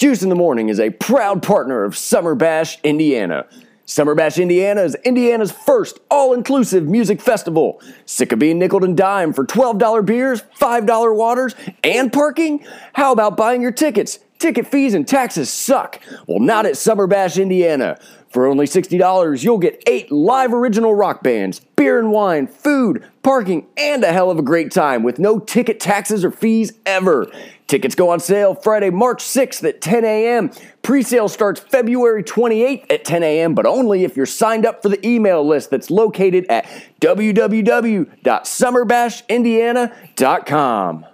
Juice in the Morning is a proud partner of Summer Bash, Indiana. Summer Bash Indiana is Indiana's first all inclusive music festival. Sick of being nickel and dime for $12 beers, $5 waters, and parking? How about buying your tickets? Ticket fees and taxes suck. Well, not at Summer Bash Indiana. For only $60, you'll get eight live original rock bands, beer and wine, food, parking, and a hell of a great time with no ticket taxes or fees ever. Tickets go on sale Friday, March 6th at 10 a.m. Pre sale starts February 28th at 10 a.m., but only if you're signed up for the email list that's located at www.summerbashindiana.com.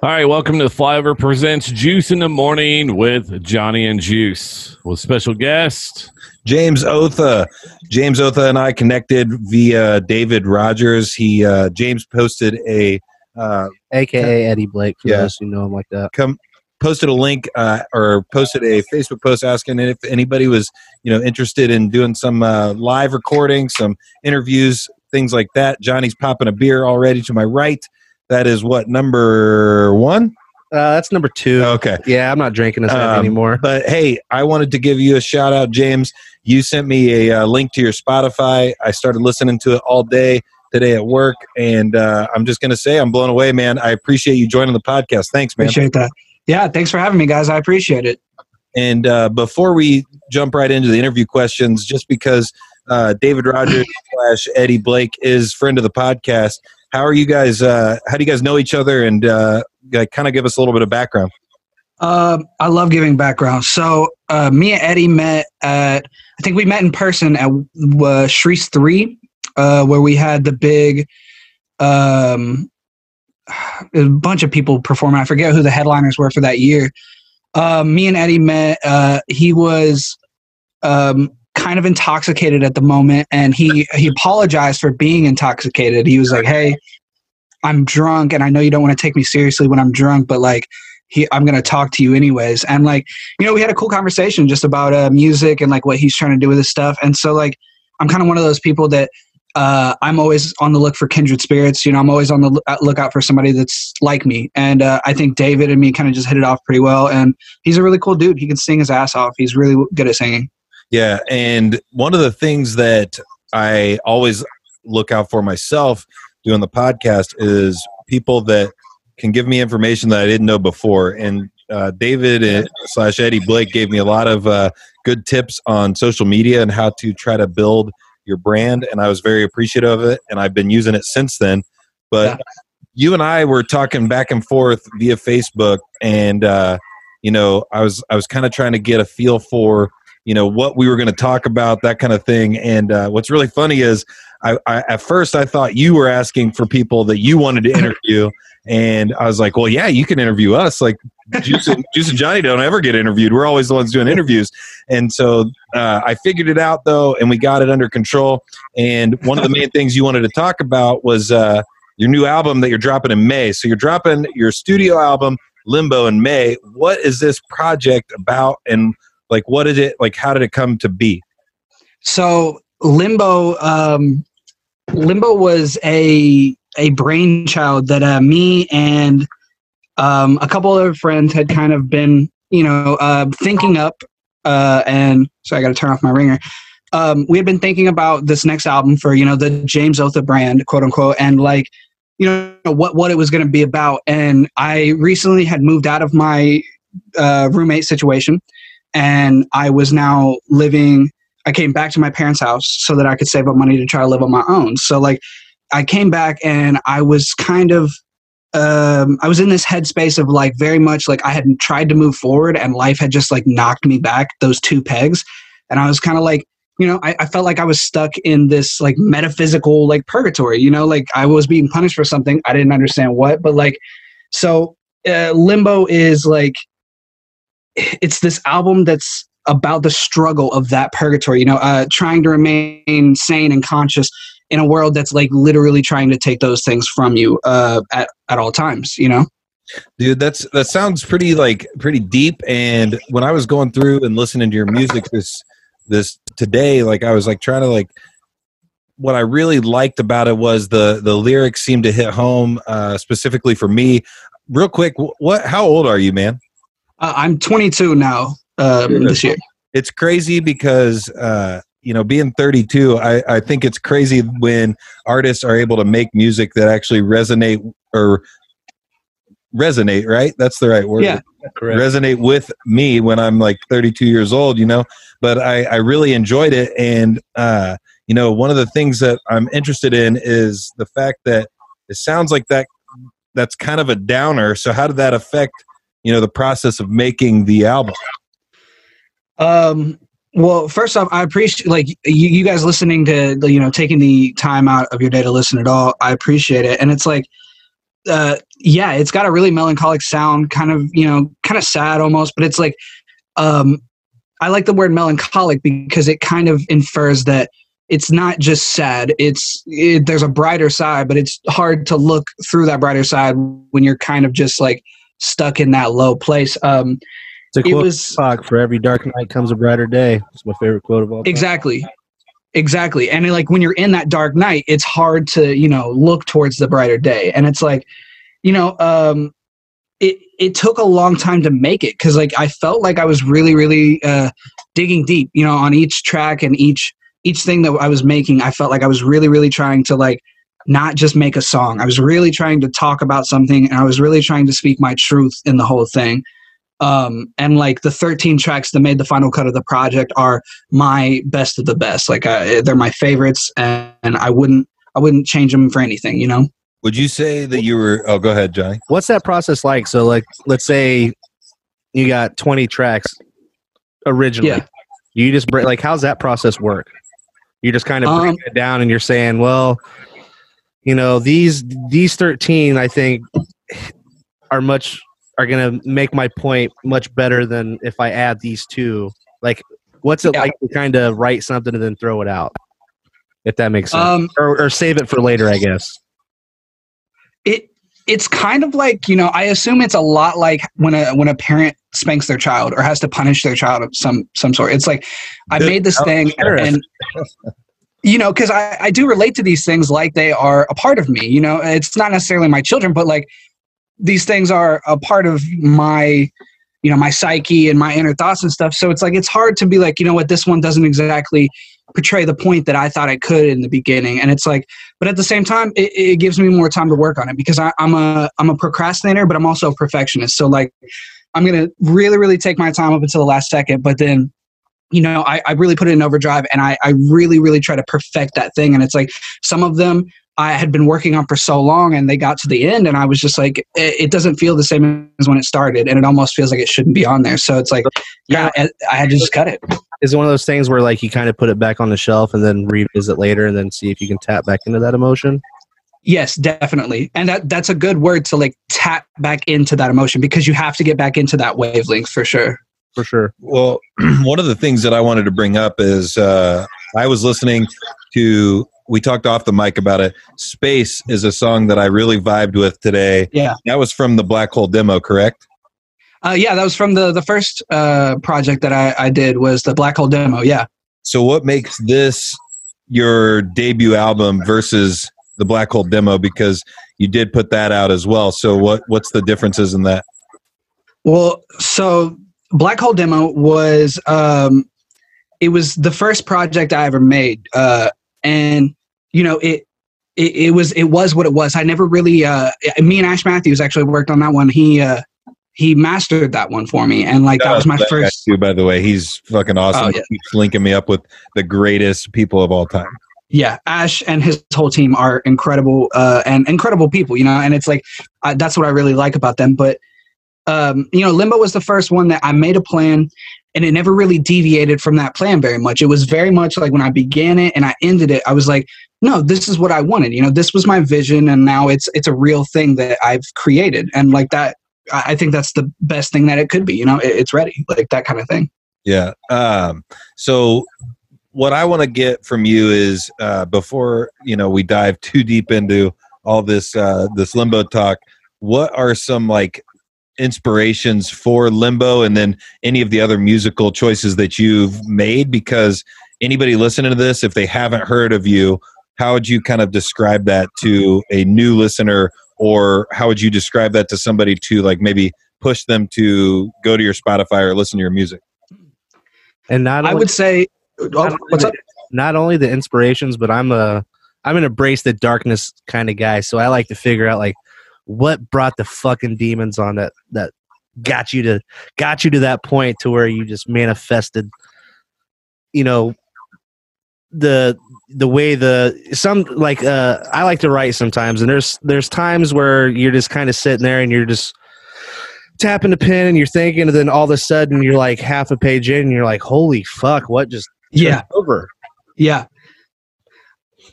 All right, welcome to Flyover Presents Juice in the Morning with Johnny and Juice with special guest James Otha. James Otha and I connected via David Rogers. He uh, James posted a uh, aka Eddie Blake for Yeah. those who know him like that. come posted a link uh, or posted a Facebook post asking if anybody was you know interested in doing some uh, live recording, some interviews, things like that. Johnny's popping a beer already to my right. That is what number one. Uh, that's number two. Okay. Yeah, I'm not drinking this Um, anymore. But hey, I wanted to give you a shout out, James. You sent me a uh, link to your Spotify. I started listening to it all day today at work, and uh, I'm just going to say I'm blown away, man. I appreciate you joining the podcast. Thanks, man. Appreciate that. Yeah, thanks for having me, guys. I appreciate it. And uh, before we jump right into the interview questions, just because uh, David Rogers slash Eddie Blake is friend of the podcast, how are you guys? Uh, how do you guys know each other? And uh, kind of give us a little bit of background. Uh, I love giving background. So, uh, me and Eddie met at, I think we met in person at uh, Shrees 3, uh, where we had the big, um, a bunch of people performing. I forget who the headliners were for that year. Uh, me and Eddie met. Uh, he was um, kind of intoxicated at the moment, and he he apologized for being intoxicated. He was like, "Hey, I'm drunk, and I know you don't want to take me seriously when I'm drunk, but like." He, I'm gonna talk to you anyways, and like you know, we had a cool conversation just about uh, music and like what he's trying to do with his stuff. And so like, I'm kind of one of those people that uh, I'm always on the look for kindred spirits. You know, I'm always on the lookout for somebody that's like me. And uh, I think David and me kind of just hit it off pretty well. And he's a really cool dude. He can sing his ass off. He's really good at singing. Yeah, and one of the things that I always look out for myself doing the podcast is people that can give me information that I didn't know before. And uh, David uh, slash Eddie Blake gave me a lot of uh, good tips on social media and how to try to build your brand, and I was very appreciative of it. And I've been using it since then. But Yeah. you and I were talking back and forth via Facebook, and uh, you know, I was I was kind of trying to get a feel for you know what we were going to talk about that kind of thing. And uh, what's really funny is I, I at first i thought you were asking for people that you wanted to interview. And i was like well yeah you can interview us. Like juice and, juice and johnny don't ever get interviewed. We're always the ones doing interviews. And so uh, i figured it out though and we got it under control. And one of the main things you wanted to talk about was uh, your new album that you're dropping in may. So you're dropping your studio album limbo in may. What is this project about? And like what is it like how did it come to be So Limbo, um, Limbo was a a brainchild that uh, me and um, a couple other friends had kind of been, you know, uh, thinking up. Uh, and so I got to turn off my ringer. Um, we had been thinking about this next album for you know the James Otha brand, quote unquote, and like you know what what it was going to be about. And I recently had moved out of my uh, roommate situation, and I was now living I came back to my parents' house so that I could save up money to try to live on my own. So like I came back and I was kind of um I was in this headspace of like very much like I had tried to move forward and life had just like knocked me back those two pegs. And I was kind of like, you know, I, I felt like I was stuck in this like metaphysical like purgatory, you know, like I was being punished for something. I didn't understand what, but like so uh, limbo is like it's this album that's about the struggle of that purgatory you know uh, trying to remain sane and conscious in a world that's like literally trying to take those things from you uh, at at all times. You know. dude that's that sounds pretty like pretty deep and when i was going through and listening to your music this this today like i was like trying to like what i really liked about it was the the lyrics seemed to hit home uh specifically for me real quick what how old are you man Uh, I'm 22 now um, this year. it's crazy because uh you know being 32 i i think it's crazy when artists are able to make music that actually resonate or resonate right? That's the right word. Yeah. resonate with me when i'm like 32 years old you know? But i i really enjoyed it and uh you know one of the things that i'm interested in is the fact that it sounds like that that's kind of a downer. So how did that affect you know the process of making the album Um, well, first off, I appreciate like you, you guys listening to you know taking the time out of your day to listen at all. I appreciate it, and it's like, uh, yeah, it's got a really melancholic sound, kind of you know, kind of sad almost, but it's like, um, I like the word melancholic because it kind of infers that it's not just sad. It's it, there's a brighter side, but it's hard to look through that brighter side when you're kind of just like stuck in that low place. Um, It's a it was for every dark night comes a brighter day. It's my favorite quote of all time. exactly exactly and like when you're in that dark night it's hard to you know look towards the brighter day and it's like you know um it it took a long time to make it because like i felt like i was really really uh digging deep you know on each track and each each thing that i was making i felt like i was really really trying to like not just make a song i was really trying to talk about something and i was really trying to speak my truth in the whole thing um and like the 13 tracks that made the final cut of the project are my best of the best like uh, they're my favorites and, and i wouldn't i wouldn't change them for anything you know would you say that you were oh go ahead johnny What's that process like? So, like, let's say you got 20 tracks originally. Yeah. You just break, like, how's that process work? You're just kind of Um, break it down and you're saying, well, you know, these these 13, I think, are much are gonna make my point much better than if I add these two. Like, what's it Yeah. like to kind of write something and then throw it out? If that makes sense, um or, or save it for later, I guess. it it's kind of like you know i assume it's a lot like when a when a parent spanks their child or has to punish their child of some some sort it's like i made this thing and you know because I, I do relate to these things like they are a part of me you know? It's not necessarily my children but like these things are a part of my you know my psyche and my inner thoughts and stuff. So it's like it's hard to be like you know what? This one doesn't exactly portray the point that i thought i could in the beginning. And it's like but at the same time it, it gives me more time to work on it because I, i'm a i'm a procrastinator but i'm also a perfectionist. So like i'm gonna really really take my time up until the last second but then you know i, I really put it in overdrive and I, I really really try to perfect that thing and it's like some of them i had been working on for so long and they got to the end and i was just like it, it doesn't feel the same as when it started and it almost feels like it shouldn't be on there so it's like yeah I, eh, I had to just cut it Is one of those things where like you kind of put it back on the shelf and then revisit later and then see if you can tap back into that emotion? Yes, definitely. And that that's a good word to like tap back into that emotion because you have to get back into that wavelength for sure. For sure. Well, one of the things that I wanted to bring up is uh, I was listening to, we talked off the mic about it. Space is a song that I really vibed with today. Yeah. That was from the Black Hole demo, correct? Uh, yeah, that was from the the first uh, project that I, I did was the Black Hole demo. Yeah. So, what makes this your debut album versus the Black Hole demo? Because you did put that out as well. So, what what's the differences in that? Well, so Black Hole demo was um, it was the first project I ever made, uh, and you know it, it. It was it was what it was. I never really. Uh, me and Ash Matthews actually worked on that one. He uh, he mastered that one for me, and like that was my That first. too, by the way, he's fucking awesome. Oh, He yeah. keeps linking me up with the greatest people of all time. yeah ash and his whole team are incredible uh, and incredible people you know and it's like I, that's what i really like about them but um, you know limbo was the first one that i made a plan and it never really deviated from that plan very much it was very much like when i began it and i ended it i was like no this is what i wanted you know this was my vision and now it's it's a real thing that i've created and like that i think that's the best thing that it could be you know it, it's ready like that kind of thing Yeah. Um, so what I want to get from you is uh, before you know we dive too deep into all this uh, this limbo talk. What are some like inspirations for limbo, and then any of the other musical choices that you've made? Because anybody listening to this, if they haven't heard of you, how would you kind of describe that to a new listener, or how would you describe that to somebody to like maybe push them to go to your Spotify or listen to your music? And not I only, would say, oh, not oh, only what's the- up? not only the inspirations, but I'm a I'm an embrace the darkness kind of guy. So I like to figure out like what brought the fucking demons on that that got you to got you to that point to where you just manifested you know the the way the some like uh I like to write sometimes and there's there's times where you're just kind of sitting there and you're just tapping the pen and you're thinking and then all of a sudden you're like half a page in and you're like holy fuck what just Yeah, over yeah.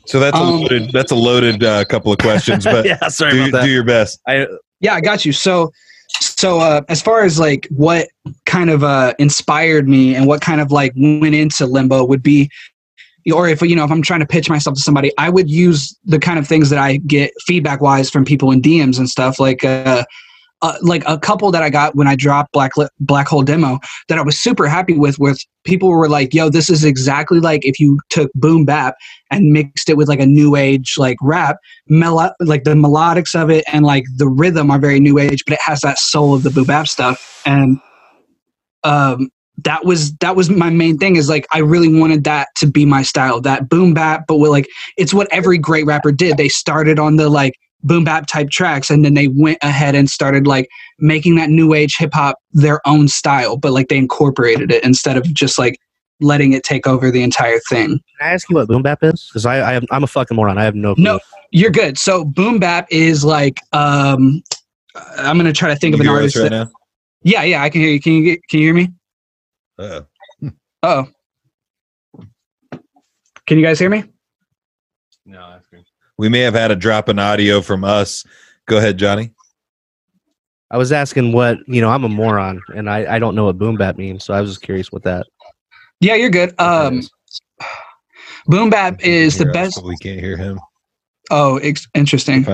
So that's a Um, loaded that's a loaded uh, couple of questions, but yeah sorry do, about that do your best. I, Yeah, I got you. So, so uh, as far as like what kind of uh, inspired me and what kind of like went into limbo would be, or if you know if I'm trying to pitch myself to somebody, I would use the kind of things that I get feedback wise from people in DMs and stuff like. Uh, uh, like a couple that I got when I dropped Black Black Hole demo that I was super happy with. With people were like, "Yo, this is exactly like if you took boom bap and mixed it with like a new age like rap, melo- like the melodics of it and like the rhythm are very new age, but it has that soul of the boom bap stuff. And um, that was that was my main thing is like I really wanted that to be my style, that boom bap, but with like it's what every great rapper did. They started on the like boom bap type tracks and then they went ahead and started like making that new age hip hop their own style, but like they incorporated it instead of just like letting it take over the entire thing. Can I ask you what boom bap is? Because I, I have, I'm a fucking moron. I have no clue. No, you're good. So boom bap is like um I'm gonna try to think You of an artist. right that- now? yeah, yeah, I can hear you. Can you get, can you hear me? Uh, Oh. Can you guys hear me? No, that's good. we may have had a drop in audio from us. Go ahead, Johnny. I was asking what you know. I'm a moron, and I, I don't know what boom bap means. So I was just curious what that. Yeah, you're good. what Um is. boom bap is the best we can't hear him. Oh, ex- interesting.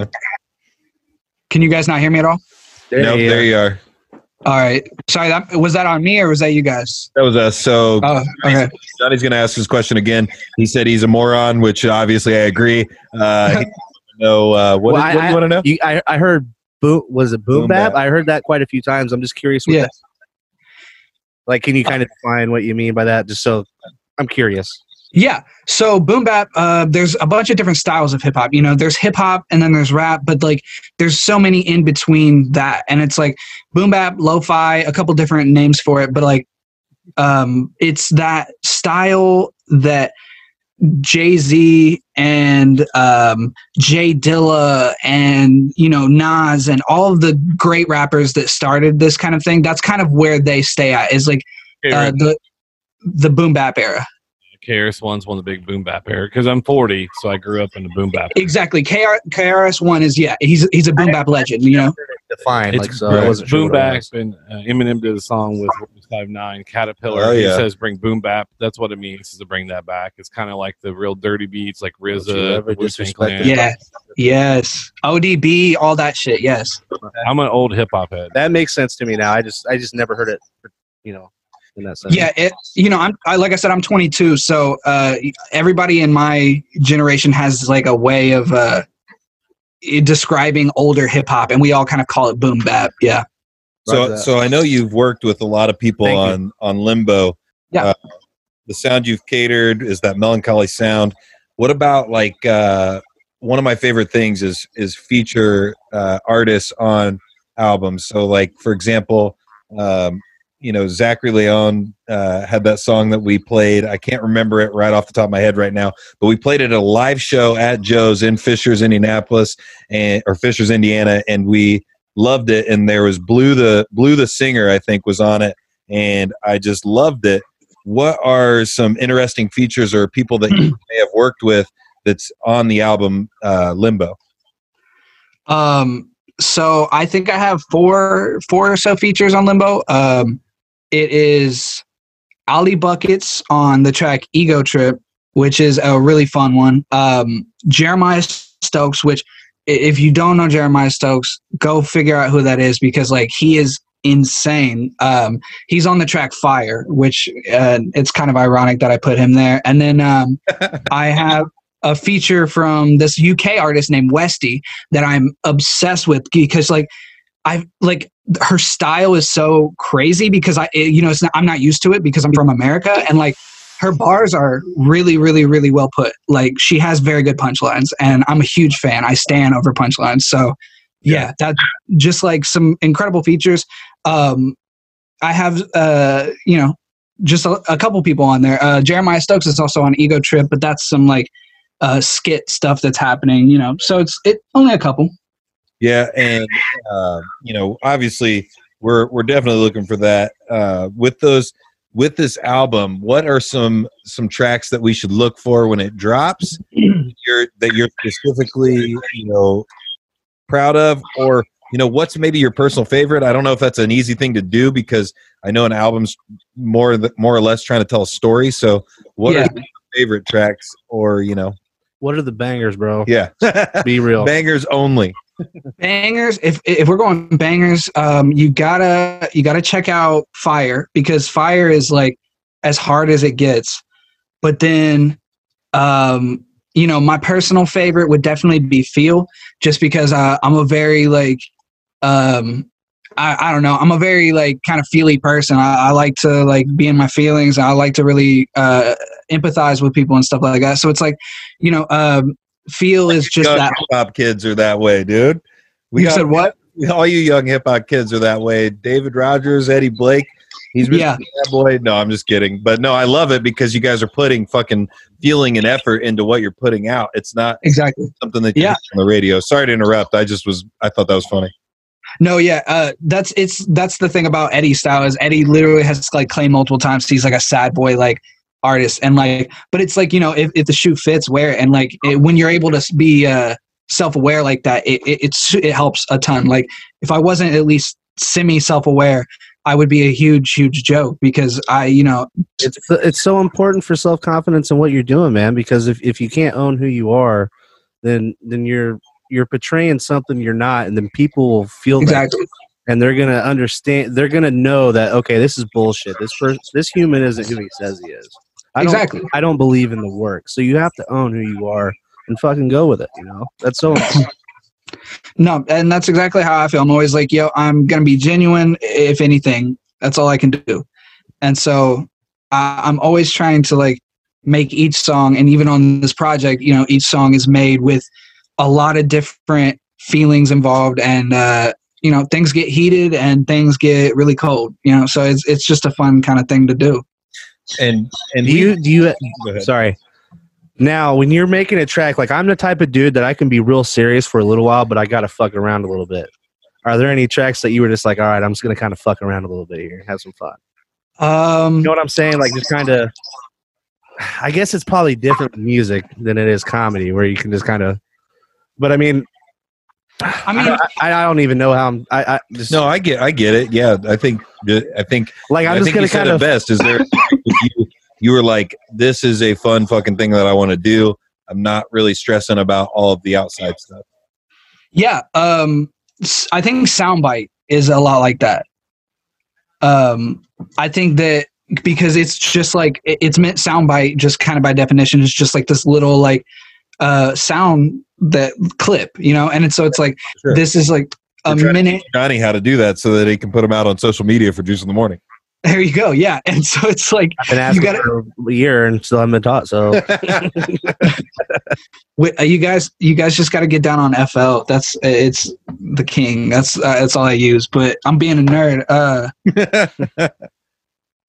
Can you guys not hear me at all? nope, you there are. you are. All right. Sorry, that was that on me or was that you guys? That was us. So Oh, okay. Johnny's going to ask his question again. He said he's a moron, which obviously I agree. Uh, he wants to know uh, what, Well, is- what do you want to know? You, I I heard boom. Was it boom, Boom bap? bap. I heard that quite a few times. I'm just curious. What Yeah. that- like, can you kind of define what you mean by that? Just so I'm curious. Yeah. So boom bap, uh, there's a bunch of different styles of hip hop. You know, there's hip hop and then there's rap, but like there's so many in between that. And it's like boom bap, lo-fi, a couple different names for it, but like um it's that style that Jay-Z and um J Dilla and you know Nas and all of the great rappers that started this kind of thing, that's kind of where they stay at is like uh, the the boom bap era. KRS One's one of the big boom bap era because I'm 40, so I grew up in the boom bap. Era. Exactly. KR, KRS One is yeah, he's he's a boom bap legend. You know. Define It's like so. right. I wasn't sure boom what it bap, was. and uh, Eminem did a song with Five Nine Caterpillar. Oh, He says bring boom bap. That's what it means is to bring that back. It's kind of like the real dirty beats, like Don't RZA, ever Wu-Tang disrespect Clan. it. Yeah. Yes. ODB, all that shit. Yes. I'm an old hip hop head. That makes sense to me now. I just I just never heard it. You know, in that sense. Yeah. It. You know, I'm I, like I said, I'm 22, so uh, everybody in my generation has like a way of uh, describing older hip hop, and we all kind of call it boom bap. Yeah. So, so I know you've worked with a lot of people Thank you. on on Limbo. Yeah. Uh, the sound you've catered is that melancholy sound. What about like uh, one of my favorite things is is feature uh, artists on albums. So, like for example, um, you know Zachary Leon uh, had that song that we played. I can't remember it right off the top of my head right now, but we played it at a live show at Joe's in Fishers, Indianapolis, and or Fishers, Indiana, and we loved it and there was blue the blue the singer i think was on it and i just loved it what are some interesting features or people that you may have worked with that's on the album uh, limbo Um, so I think I have four four or so features on Limbo. Um, it is Ali Buckets on the track Ego Trip, which is a really fun one. Um, Jeremiah Stokes, which if you don't know Jeremiah Stokes, go figure out who that is because like he is insane. Um, he's on the track Fire, which uh, it's kind of ironic that I put him there. And then um, I have a feature from this UK artist named Westy that I'm obsessed with because like I like her style is so crazy because I it- you know it's not, I'm not used to it because I'm from America and like her bars are really really really well put. Like she has very good punchlines and I'm a huge fan. I stand over punchlines. So yeah that just like some incredible features. Um I have uh you know just a, a couple people on there. Uh Jeremiah Stokes is also on Ego Trip but that's some like uh skit stuff that's happening you know. So it's it only a couple Yeah, and uh, you know, obviously, we're we're definitely looking for that. Uh, with those, with this album, what are some some tracks that we should look for when it drops? You're that you're specifically, you know, proud of, or you know, what's maybe your personal favorite? I don't know if that's an easy thing to do because I know an album's more th- more or less trying to tell a story. So, what Yeah. are your favorite tracks, or you know, What are the bangers, bro? yeah, Be real. bangers only. Bangers if if we're going bangers um you gotta you gotta check out fire because fire is like as hard as it gets. But then um you know my personal favorite would definitely be feel just because uh, i'm a very like um I, I don't know i'm a very like kind of feely person. I, I like to like be in my feelings. I like to really uh empathize with people and stuff like that. So it's like you know um feel is just young that hip hop kids are that way, dude. We you got said what all you young hip hop kids are that way. David Rogers, Eddie Blake, he's been Yeah. that boy. No, I'm just kidding. But no, I love it because you guys are putting fucking feeling and effort into what you're putting out. It's not exactly something that you Yeah. on the radio. Sorry to interrupt. I just was I thought that was funny. No, yeah, uh, that's it's that's the thing about Eddie's style is Eddie literally has like claimed multiple times he's like a sad boy like artist and like, but it's like you know if, if the shoe fits, wear it and like it, when you're able to be uh, self aware like that, it, it it's it helps a ton. Like if I wasn't at least semi self aware, I would be a huge huge joke because I you know it's it's so important for self confidence in what you're doing, man. Because if, if you can't own who you are, then then you're you're portraying something you're not, and then people will feel that, exactly and they're gonna understand. They're gonna know that okay, this is bullshit. This person, this human isn't who he says he is. I exactly. I don't believe in the work, so you have to own who you are and fucking go with it. You know, that's so. No, and that's exactly how I feel. I'm always like, yo, I'm gonna be genuine. If anything, that's all I can do. And so I, I'm always trying to like make each song, and even on this project, you know, each song is made with a lot of different feelings involved, and uh, you know, things get heated and things get really cold. You know, so it's it's just a fun kind of thing to do. And and do we- you do you sorry. Now when you're making a track like i'm the type of dude that i can be real serious for a little while but i gotta fuck around a little bit. Are there any tracks that you were just like all right i'm just gonna kind of fuck around a little bit here and have some fun Um, you know what i'm saying? Like just kind of i guess it's probably different music than it is comedy where you can just kind of but i mean I mean, I, I don't even know how i'm i, I just no, I get I get it. Yeah, I think I think like i'm I just think gonna you said kind it of best. Is there you, you were like, this is a fun fucking thing that I want to do. I'm not really stressing about all of the outside stuff. Yeah, um, s- I think soundbite is a lot like that. Um, I think that because it's just like it's meant soundbite, just kind of by definition, it's just like this little like uh sound that clip, you know, and it's, so it's like Sure. this is like a We're minute. Johnny how to do that so that he can put them out on social media for Juice in the Morning. There you go, yeah, and so it's like I've been asking gotta- for a year and still haven't been taught so wi- uh, you guys, you guys just got to get down on FL. That's it's the king. That's uh, that's all I use. But I'm being a nerd. Uh,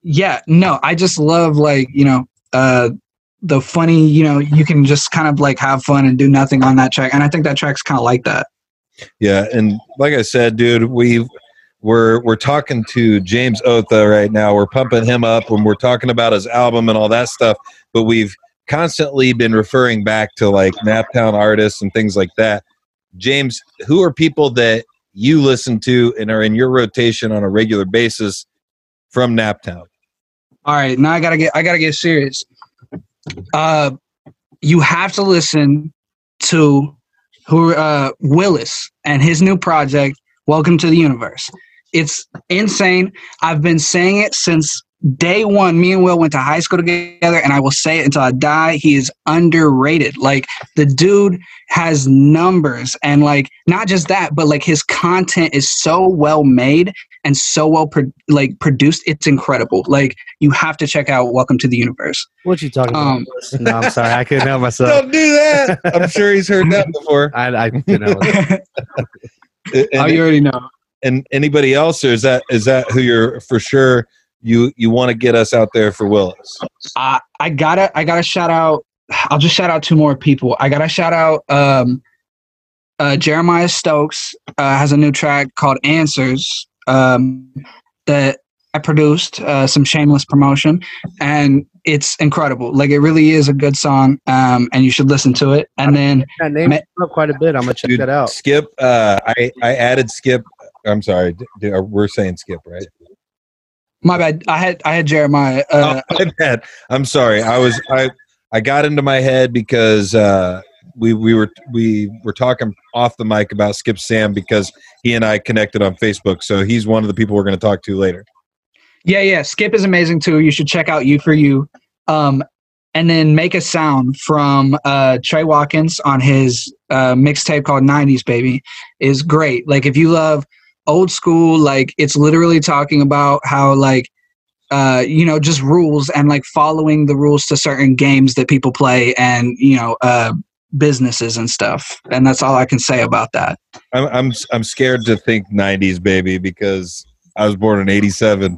yeah no i just love like you know uh the funny you know you can just kind of like have fun and do nothing on that track and i think that track's kind of like that Yeah, and like I said, dude, we we're we're talking to James Otha right now. We're pumping him up and we're talking about his album and all that stuff. But we've constantly been referring back to like Naptown artists and things like that. James, who are people that you listen to and are in your rotation on a regular basis from Naptown? All right, now I gotta get I gotta get serious. Uh, you have to listen to who uh Willis and his new project, Welcome to the Universe. It's insane. I've been saying it since day one. Me and Will went to high school together, and I will say it until I die. He is underrated. Like the dude has numbers, and like not just that, but like his content is so well made and so well pro- like produced. It's incredible. Like you have to check out Welcome to the Universe. What you talking about? Um, no, I'm sorry. I couldn't help myself. Don't do that. I'm sure he's heard that before. I, I couldn't help myself. Oh, you already know. and anybody else, or is that is that who you're for sure you you want to get us out there for Willis? I I gotta I gotta shout out. I'll just shout out two more people. I gotta shout out um, uh, Jeremiah Stokes uh, has a new track called Answers um, that I produced. Uh, some shameless promotion, and it's incredible. Like it really is a good song, um, and you should listen to it. And then That name Ma- up quite a bit. I'm gonna check Dude, that out. Skip, uh, I I added Skip. I'm sorry, d- d- we're saying Skip, right? My bad. I had I had Jeremiah. Uh, oh, my bad. I'm sorry. I was I I got into my head because uh, we we were we were talking off the mic about Skip Sam because he and I connected on Facebook. So he's one of the people we're going to talk to later. Yeah, yeah. Skip is amazing too. You should check out You for You. Um, and then Make a Sound from uh, Trey Watkins on his uh, mixtape called 90s Baby is great. Like, if you love old school, like, it's literally talking about how, like, uh, you know, just rules and like following the rules to certain games that people play and, you know, uh, businesses and stuff. And that's all I can say about that. I'm I'm I'm scared to think 90s baby because I was born in 87.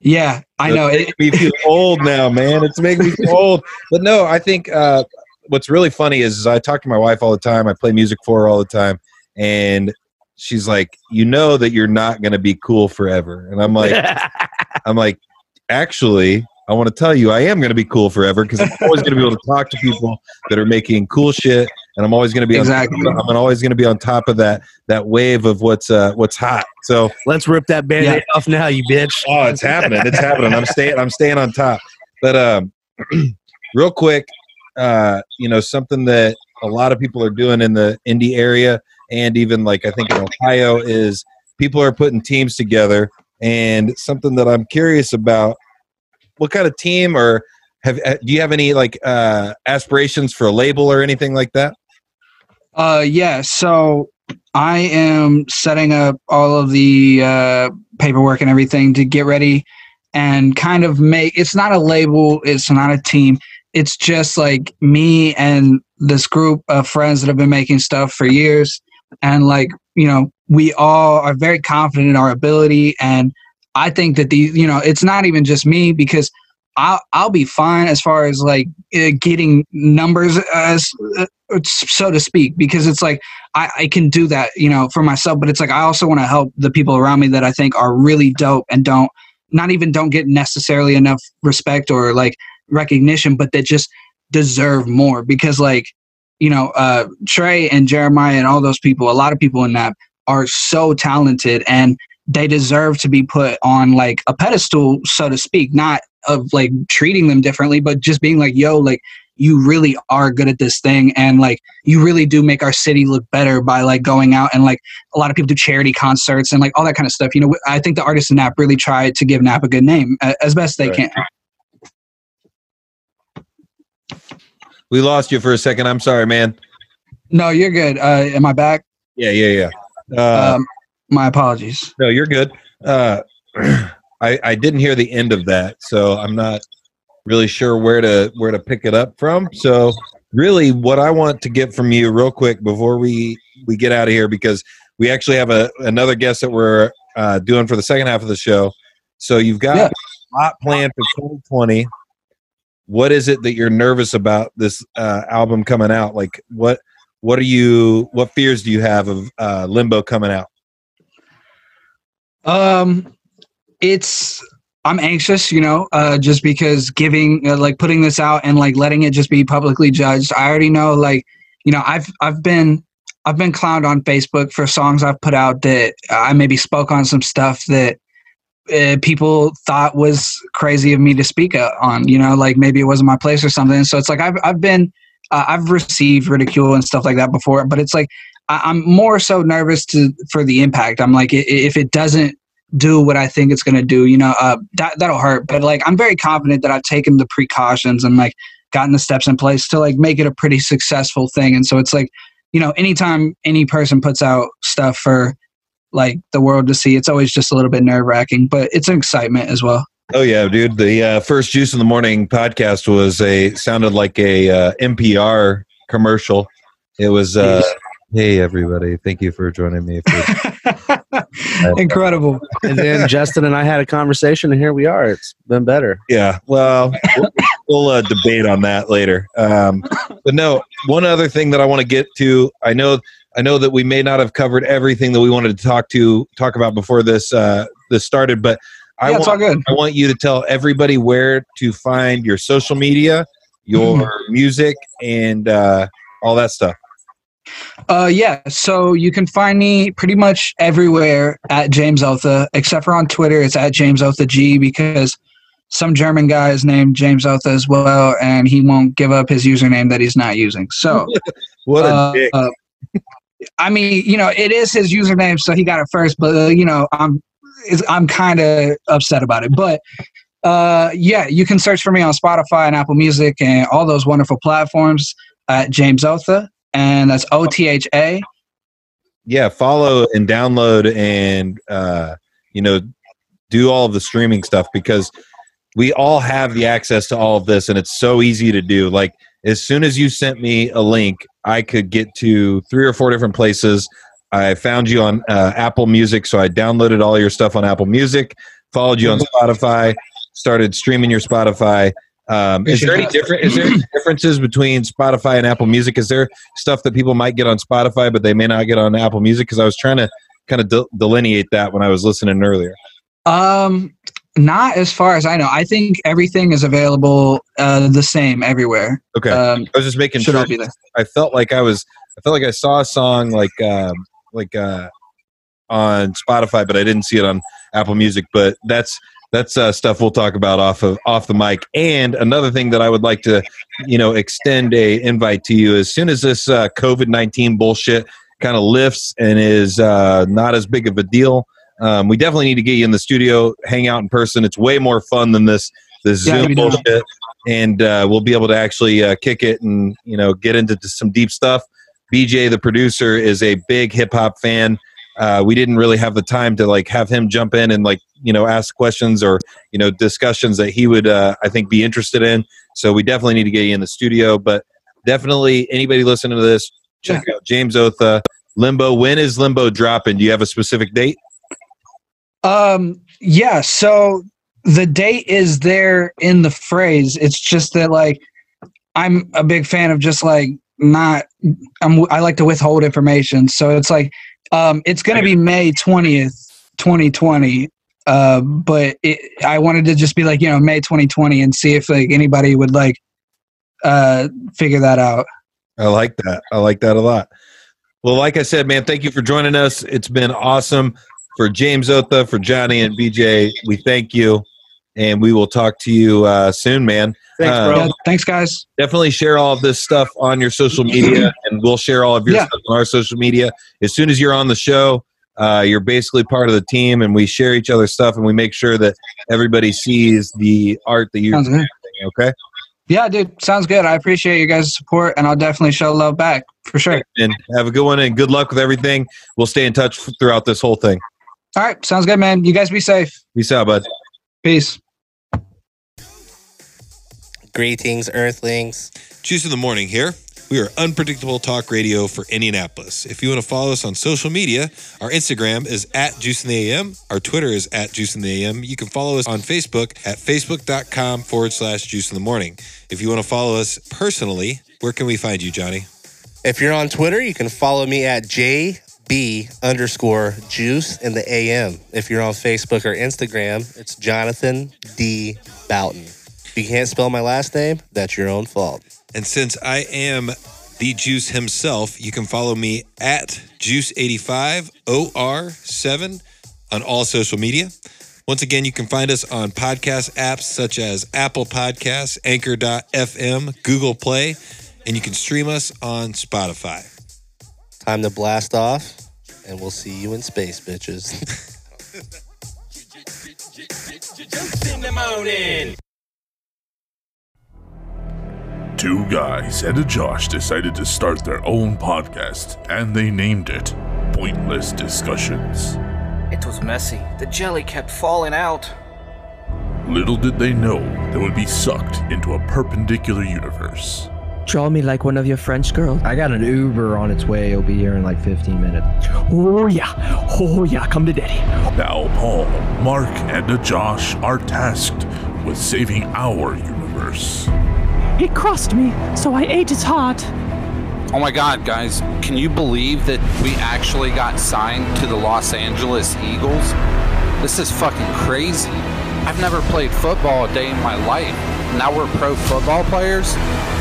Yeah, I know. It, me feel old now, man. It's making me feel old. But no, I think uh, what's really funny is, is I talk to my wife all the time. I play music for her all the time, and she's like, "You know that you're not going to be cool forever." And I'm like, I'm like, actually, I want to tell you, I am going to be cool forever because I'm always going to be able to talk to people that are making cool shit, and I'm always going to be Exactly. On, I'm always going to be on top of that that wave of what's uh, what's hot. So Let's rip that band aid off now, you bitch. Oh, it's happening. It's happening. I'm staying. I'm staying on top. But um, real quick, uh, you know, something that a lot of people are doing in the indie area, and even like I think in Ohio, is people are putting teams together. And something that I'm curious about: what kind of team, or have uh, do you have any like uh, aspirations for a label or anything like that? Uh, yeah. So I am setting up all of the uh, paperwork and everything to get ready and kind of make. It's not a label. It's not a team. It's just like me and this group of friends that have been making stuff for years, and like you know, we all are very confident in our ability. And I think that these, you know, it's not even just me because. I'll I'll be fine as far as like uh, getting numbers as uh, so to speak because it's like I, I can do that you know for myself but it's like I also want to help the people around me that I think are really dope and don't not even don't get necessarily enough respect or like recognition but that just deserve more because like you know uh Trey and Jeremiah and all those people a lot of people in that are so talented and they deserve to be put on like a pedestal so to speak not of like treating them differently but just being like yo like you really are good at this thing and like you really do make our city look better by like going out and like a lot of people do charity concerts and like all that kind of stuff you know i think the artists in nap really try to give nap a good name as best they Right. can We lost you for a second. I'm sorry, man. no you're good uh am i back Yeah, yeah, yeah. Uh, um my apologies No, you're good. Uh, I I didn't hear the end of that, so I'm not really sure where to where to pick it up from. So really, what I want to get from you, real quick, before we we get out of here, because we actually have a another guest that we're uh, doing for the second half of the show. So you've got Yeah. a lot planned for 2020. What is it that you're nervous about this uh, album coming out? Like what what are you what fears do you have of uh, Limbo coming out? Um, it's I'm anxious, you know, uh, just because giving uh, like putting this out and like letting it just be publicly judged. I already know, like, you know, I've I've been I've been clowned on Facebook for songs I've put out that I maybe spoke on some stuff that uh, people thought was crazy of me to speak on. You know, like maybe it wasn't my place or something. So it's like I've I've been uh, I've received ridicule and stuff like that before, but it's like I, I'm more so nervous to for the impact. I'm like if it doesn't do what I think it's going to do, you know, uh, that that'll hurt. But like I'm very confident that I've taken the precautions and like gotten the steps in place to like make it a pretty successful thing. And so it's like you know, anytime any person puts out stuff for like the world to see, it's always just a little bit nerve wracking, but it's an excitement as well. Oh yeah, dude. The uh, first Juice in the Morning podcast was a sounded like a uh, NPR commercial. It was uh, hey everybody, thank you for joining me. For- Incredible. And then Justin and I had a conversation, and here we are. It's been better. yeah, well, we'll, we'll uh, debate on that later. Um, but no, one other thing that I want to get to. I know, I know that we may not have covered everything that we wanted to talk to talk about before this uh, this started, but I yeah, want. I want you to tell everybody where to find your social media, your music, and uh, all that stuff. Uh, yeah, so you can find me pretty much everywhere at James Otha, except for on Twitter. It's at James Otha G because some German guy is named James Otha as well, and he won't give up his username that he's not using. So, What a uh, dick! uh, I mean, you know, it is his username, so he got it first. But uh, you know, I'm I'm kind of upset about it. But uh, yeah, you can search for me on Spotify and Apple Music and all those wonderful platforms at James Otha, and that's O T H A. yeah, follow and download and uh, you know do all of the streaming stuff because we all have the access to all of this, and it's so easy to do. Like as soon as you sent me a link, I could get to three or four different places. I found you on uh, Apple Music, so I downloaded all your stuff on Apple Music. Followed you on Spotify. Started streaming your Spotify. Um, is there any different? Is there differences between Spotify and Apple Music? Is there stuff that people might get on Spotify but they may not get on Apple Music? Because I was trying to kind of de- delineate that when I was listening earlier. Um, not as far as I know. I think everything is available uh, the same everywhere. Okay, Um, I was just making sure. all be there. I felt like I was. I felt like I saw a song like um, like uh, on Spotify, but I didn't see it on Apple Music. But that's that's uh, stuff we'll talk about off of off the mic. And another thing that I would like to, you know, extend a invite to you as soon as this uh, COVID nineteen bullshit kind of lifts and is uh, not as big of a deal. Um, we definitely need to get you in the studio, hang out in person. It's way more fun than this this Yeah, Zoom bullshit, and uh, we'll be able to actually uh, kick it and you know get into some deep stuff. BJ, the producer, is a big hip hop fan. Uh, we didn't really have the time to like have him jump in and like you know ask questions or you know discussions that he would uh, I think be interested in. So we definitely need to get you in the studio. But definitely anybody listening to this, check out James Otha. Limbo. When is Limbo dropping? Do you have a specific date? Um, yeah. So the date is there in the phrase. It's just that like I'm a big fan of just like not. I'm. I like to withhold information. So it's like um, it's going to be May twentieth, twenty twenty. Uh, but it, I wanted to just be like you know May 2020 and see if like anybody would like uh figure that out. I like that. I like that a lot. Well, like I said, man, thank you for joining us. It's been awesome. For James Otha, for Johnny and BJ, we thank you. And we will talk to you uh, soon, man. Thanks, bro. Yeah, thanks, guys. Definitely share all of this stuff on your social media, and we'll share all of your Yeah. stuff on our social media. As soon as you're on the show, uh, you're basically part of the team, and we share each other's stuff, and we make sure that everybody sees the art that you're Sounds good. doing. Okay, Yeah, dude, sounds good. I appreciate you guys' support, and I'll definitely show love back for sure. and have a good one, and good luck with everything. We'll stay in touch throughout this whole thing. All right, sounds good, man. You guys be safe. Peace out, bud. Peace. Greetings, Earthlings. Juice in the Morning here. We are unpredictable talk radio for Indianapolis. If you want to follow us on social media, our Instagram is at Juice in the AM. Our Twitter is at Juice in the AM. You can follow us on Facebook at facebook.com forward slash Juice in the Morning. If you want to follow us personally, where can we find you, Johnny? If you're on Twitter, you can follow me at JB underscore juice in the AM. If you're on Facebook or Instagram, it's Jonathan D. Boughton. If you can't spell my last name, that's your own fault. And since I am the Juice himself, you can follow me at Juice85OR7 on all social media. Once again, you can find us on podcast apps such as Apple Podcasts, Anchor.fm, Google Play, and you can stream us on Spotify. Time to blast off, and we'll see you in space, bitches. Two guys and a Josh decided to start their own podcast, and they named it Pointless Discussions. It was messy. The jelly kept falling out. Little did they know they would be sucked into a perpendicular universe. Draw me like one of your French girls. I got an Uber on its way. It'll be here in like 15 minutes. Oh yeah, oh yeah, come to daddy. Now, Paul, Mark, and Josh are tasked with saving our universe. It crossed me, so I ate its heart. Oh my god, guys, can you believe that we actually got signed to the Los Angeles Eagles? This is fucking crazy. I've never played football a day in my life. Now we're pro football players?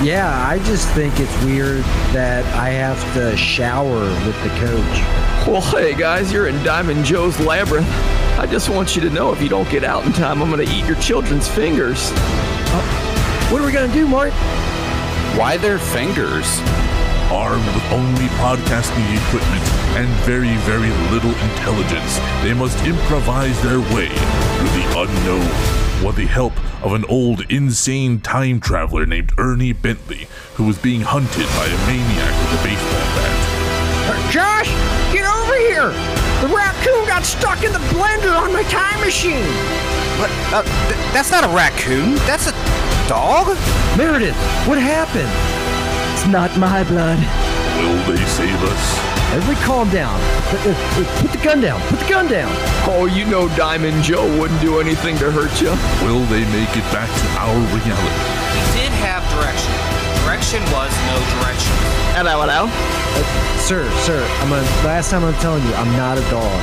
Yeah, I just think it's weird that I have to shower with the coach. Well, hey guys, you're in Diamond Joe's labyrinth. I just want you to know if you don't get out in time, I'm gonna eat your children's fingers. Uh, what are we gonna do, Mark? Why their fingers? Armed with only podcasting equipment and very, very little intelligence, they must improvise their way through the unknown with the help of an old, insane time traveler named Ernie Bentley, who was being hunted by a maniac with a baseball bat. Josh, get over here! The raccoon got stuck in the blender on my time machine! What? Uh, th- that's not a raccoon. That's a dog? Meredith, what happened? It's not my blood. Will they save us? Everybody calm down. Put the, put the gun down. Put the gun down. Oh, you know Diamond Joe wouldn't do anything to hurt you. Will they make it back to our reality? He did have direction. Direction was no direction. Hello, hello. Uh, sir, sir, I'm a, last time I'm telling you, I'm not a dog.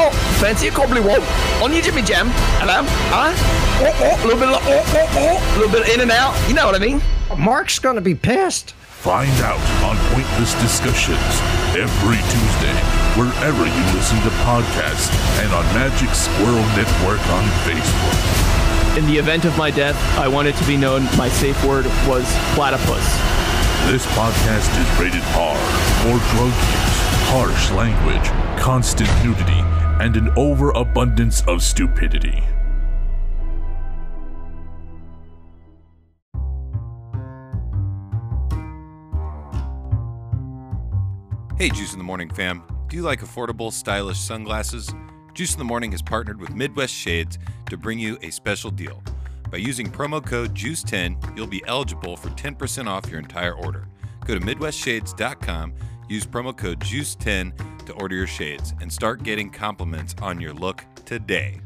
Oh, fancy a cobbly wob. On your Jimmy Jam. Hello? Huh? Oh, oh, a little bit of, oh, oh, oh, a little bit in and out. You know what I mean? Mark's gonna be pissed. Find out on Pointless Discussions every Tuesday, wherever you listen to podcasts, and on Magic Squirrel Network on Facebook. In the event of my death, I want it to be known my safe word was platypus. This podcast is rated R for drug use, harsh language, constant nudity, and an overabundance of stupidity. Hey, Juice in the Morning fam. Do you like affordable, stylish sunglasses? Juice in the Morning has partnered with Midwest Shades to bring you a special deal. By using promo code JUICE10, you'll be eligible for 10% off your entire order. Go to MidwestShades.com, use promo code JUICE10 to order your shades, and start getting compliments on your look today.